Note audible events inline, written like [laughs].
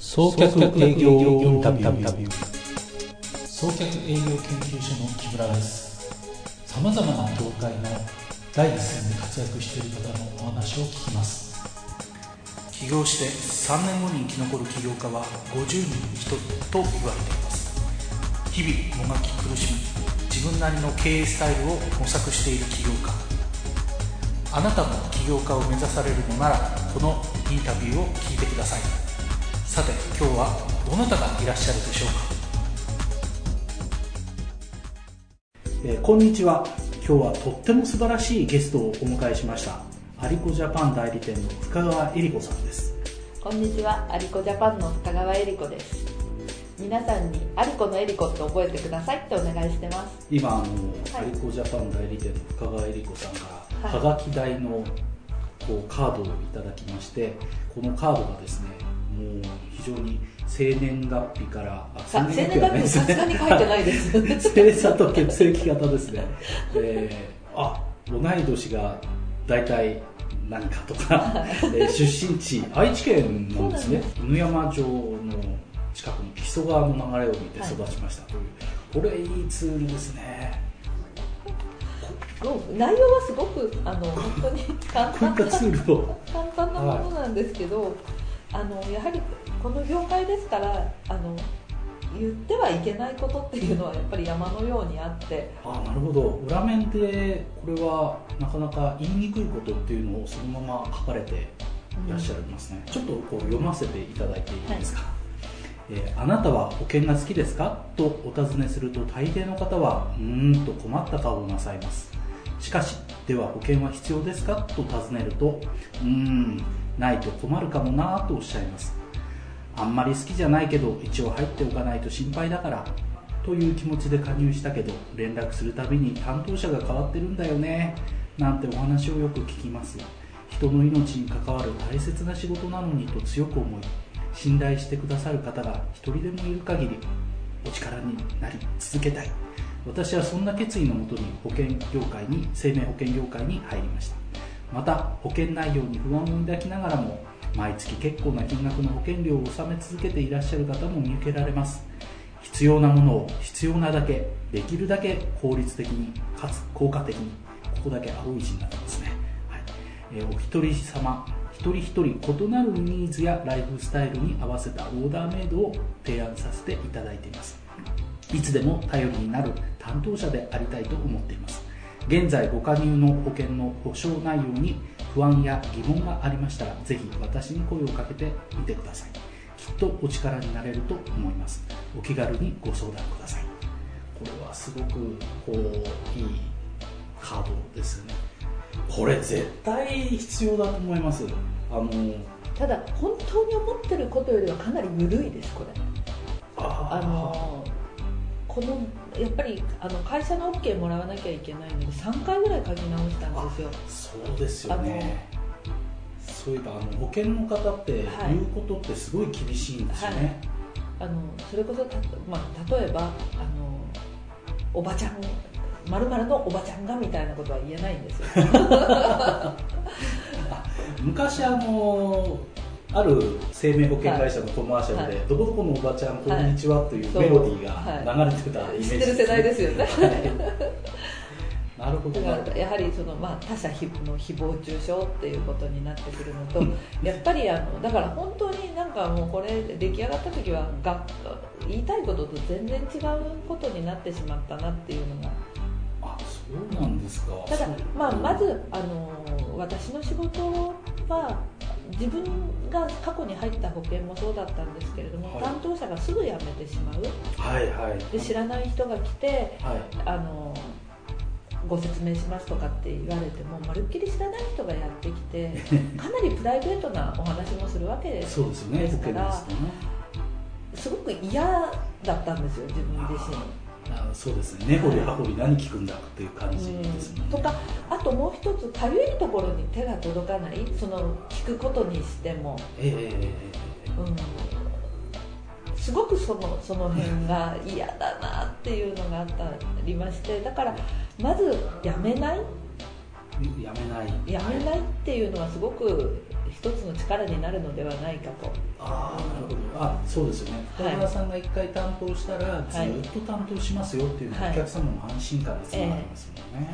送客営業インタビュー。送客営業研究所の木村です。さまざまな業界の第一線で活躍している方のお話を聞きます。起業して3年後に生き残る起業家は50人に1人と言われています。日々もがき苦しみ自分なりの経営スタイルを模索している起業家。あなたも起業家を目指されるのならこのインタビューを聞いてください。さて今日はどなたがいらっしゃるでしょうか？えーこんにちは。今日はとっても素晴らしいゲストをお迎えしました。アリコジャパン代理店の深川恵里子さんです。こんにちは、アリコジャパンの深川恵里子です。皆さんにアリコの恵里子って覚えてくださいってお願いしてます。今あの、はい。アリコジャパン代理店の深川恵里子さんから、はい。はがき代のこうカードをいただきましてこのカードがですねもう非常に生年月日から生年月日さすがに書いてないです。星座と血液型ですね、えーあ同い年が大体何かとか、[laughs] えー出身地愛知県なんですね。犬山城の近くの木曽川の流れを見て育ちました。という、これいいツールですね。内容はすごくあの本当に簡単なツールを。簡単なものなんですけど、あのやはりこの業界ですからあの言ってはいけないことっていうのはやっぱり山のようにあって。あなるほど。裏面でこれはなかなか言いにくいことっていうのをそのまま書かれていらっしゃいますね、ちょっとこう読ませていただいていいですか、えーあなたは保険が好きですか？とお尋ねすると大抵の方はうーんと困った顔をなさいます。しかしでは保険は必要ですか？と尋ねるとうーんないと困るかもなとおっしゃいます。あんまり好きじゃないけど一応入っておかないと心配だからという気持ちで加入したけど連絡するたびに担当者が変わってるんだよねなんてお話をよく聞きます人の命に関わる大切な仕事なのにと強く思い信頼してくださる方が一人でもいる限りお力になり続けたい。私はそんな決意のもとに保険業界に生命保険業界に入りました。また保険内容に不安を抱きながらも毎月結構な金額の保険料を納め続けていらっしゃる方も見受けられます。必要なものを必要なだけできるだけ効率的にかつ効果的にここだけ青い字になってますね、はい。えーお一人様一人一人異なるニーズやライフスタイルに合わせたオーダーメイドを提案させていただいています。いつでも頼りになる担当者でありたいと思っています。現在ご加入の保険の保証内容に不安や疑問がありましたらぜひ私に声をかけてみてください。きっとお力になれると思います。お気軽にご相談ください。これはすごくこういいカードですね。これ絶対必要だと思います。あのただ本当に思ってることよりはかなり緩いですこれ。ああのこのやっぱりあの会社の OK もらわなきゃいけないので3回ぐらい書き直したんですよ。そうですよね。そういえばあの保険の方ってはい。言うことってすごい厳しいんですよね、あのそれこそた、まあ、例えばあのおばちゃんまるのおばちゃんがみたいなことは言えないんですよ。[laughs] 昔あのある生命保険会社のコマーシャルで、はどこどこのおばちゃんこんにちはというメロディーが流れてたイメージ知ってる世代ですよね。なるほど。だなからやはりその、まあ、他者の誹謗中傷っていうことになってくるのと [laughs] やっぱりあのだから本当になんかもうこれ出来上がった時はが言いたいことと全然違うことになってしまったなっていうのが。あそうなんですか。ただまあ、まずあの私の仕事は自分が過去に入った保険もそうだったんですけれども、はい。担当者がすぐ辞めてしまう。はいはい。で知らない人が来てはい。あのご説明しますとかって言われてもまるっきり知らない人がやってきて [laughs] かなりプライベートなお話もするわけですそうですよねですからすごく嫌だったんですよ自分自身。あそうですね。根掘り葉掘り何聞くんだっていう感じですもんね、とかあともう一つかゆいところに手が届かないその聞くことにしても、えええええうん、すごくそのその辺が嫌だなっていうのがあったりましてだからまずやめない。えやめない。やめないっていうのはすごく一つの力になるのではないかと。ああなるほど。あそうですよね。はい。北川さんが一回担当したらずはいっと担当しますよっていうのははい。お客様も安心感につながりますもんね、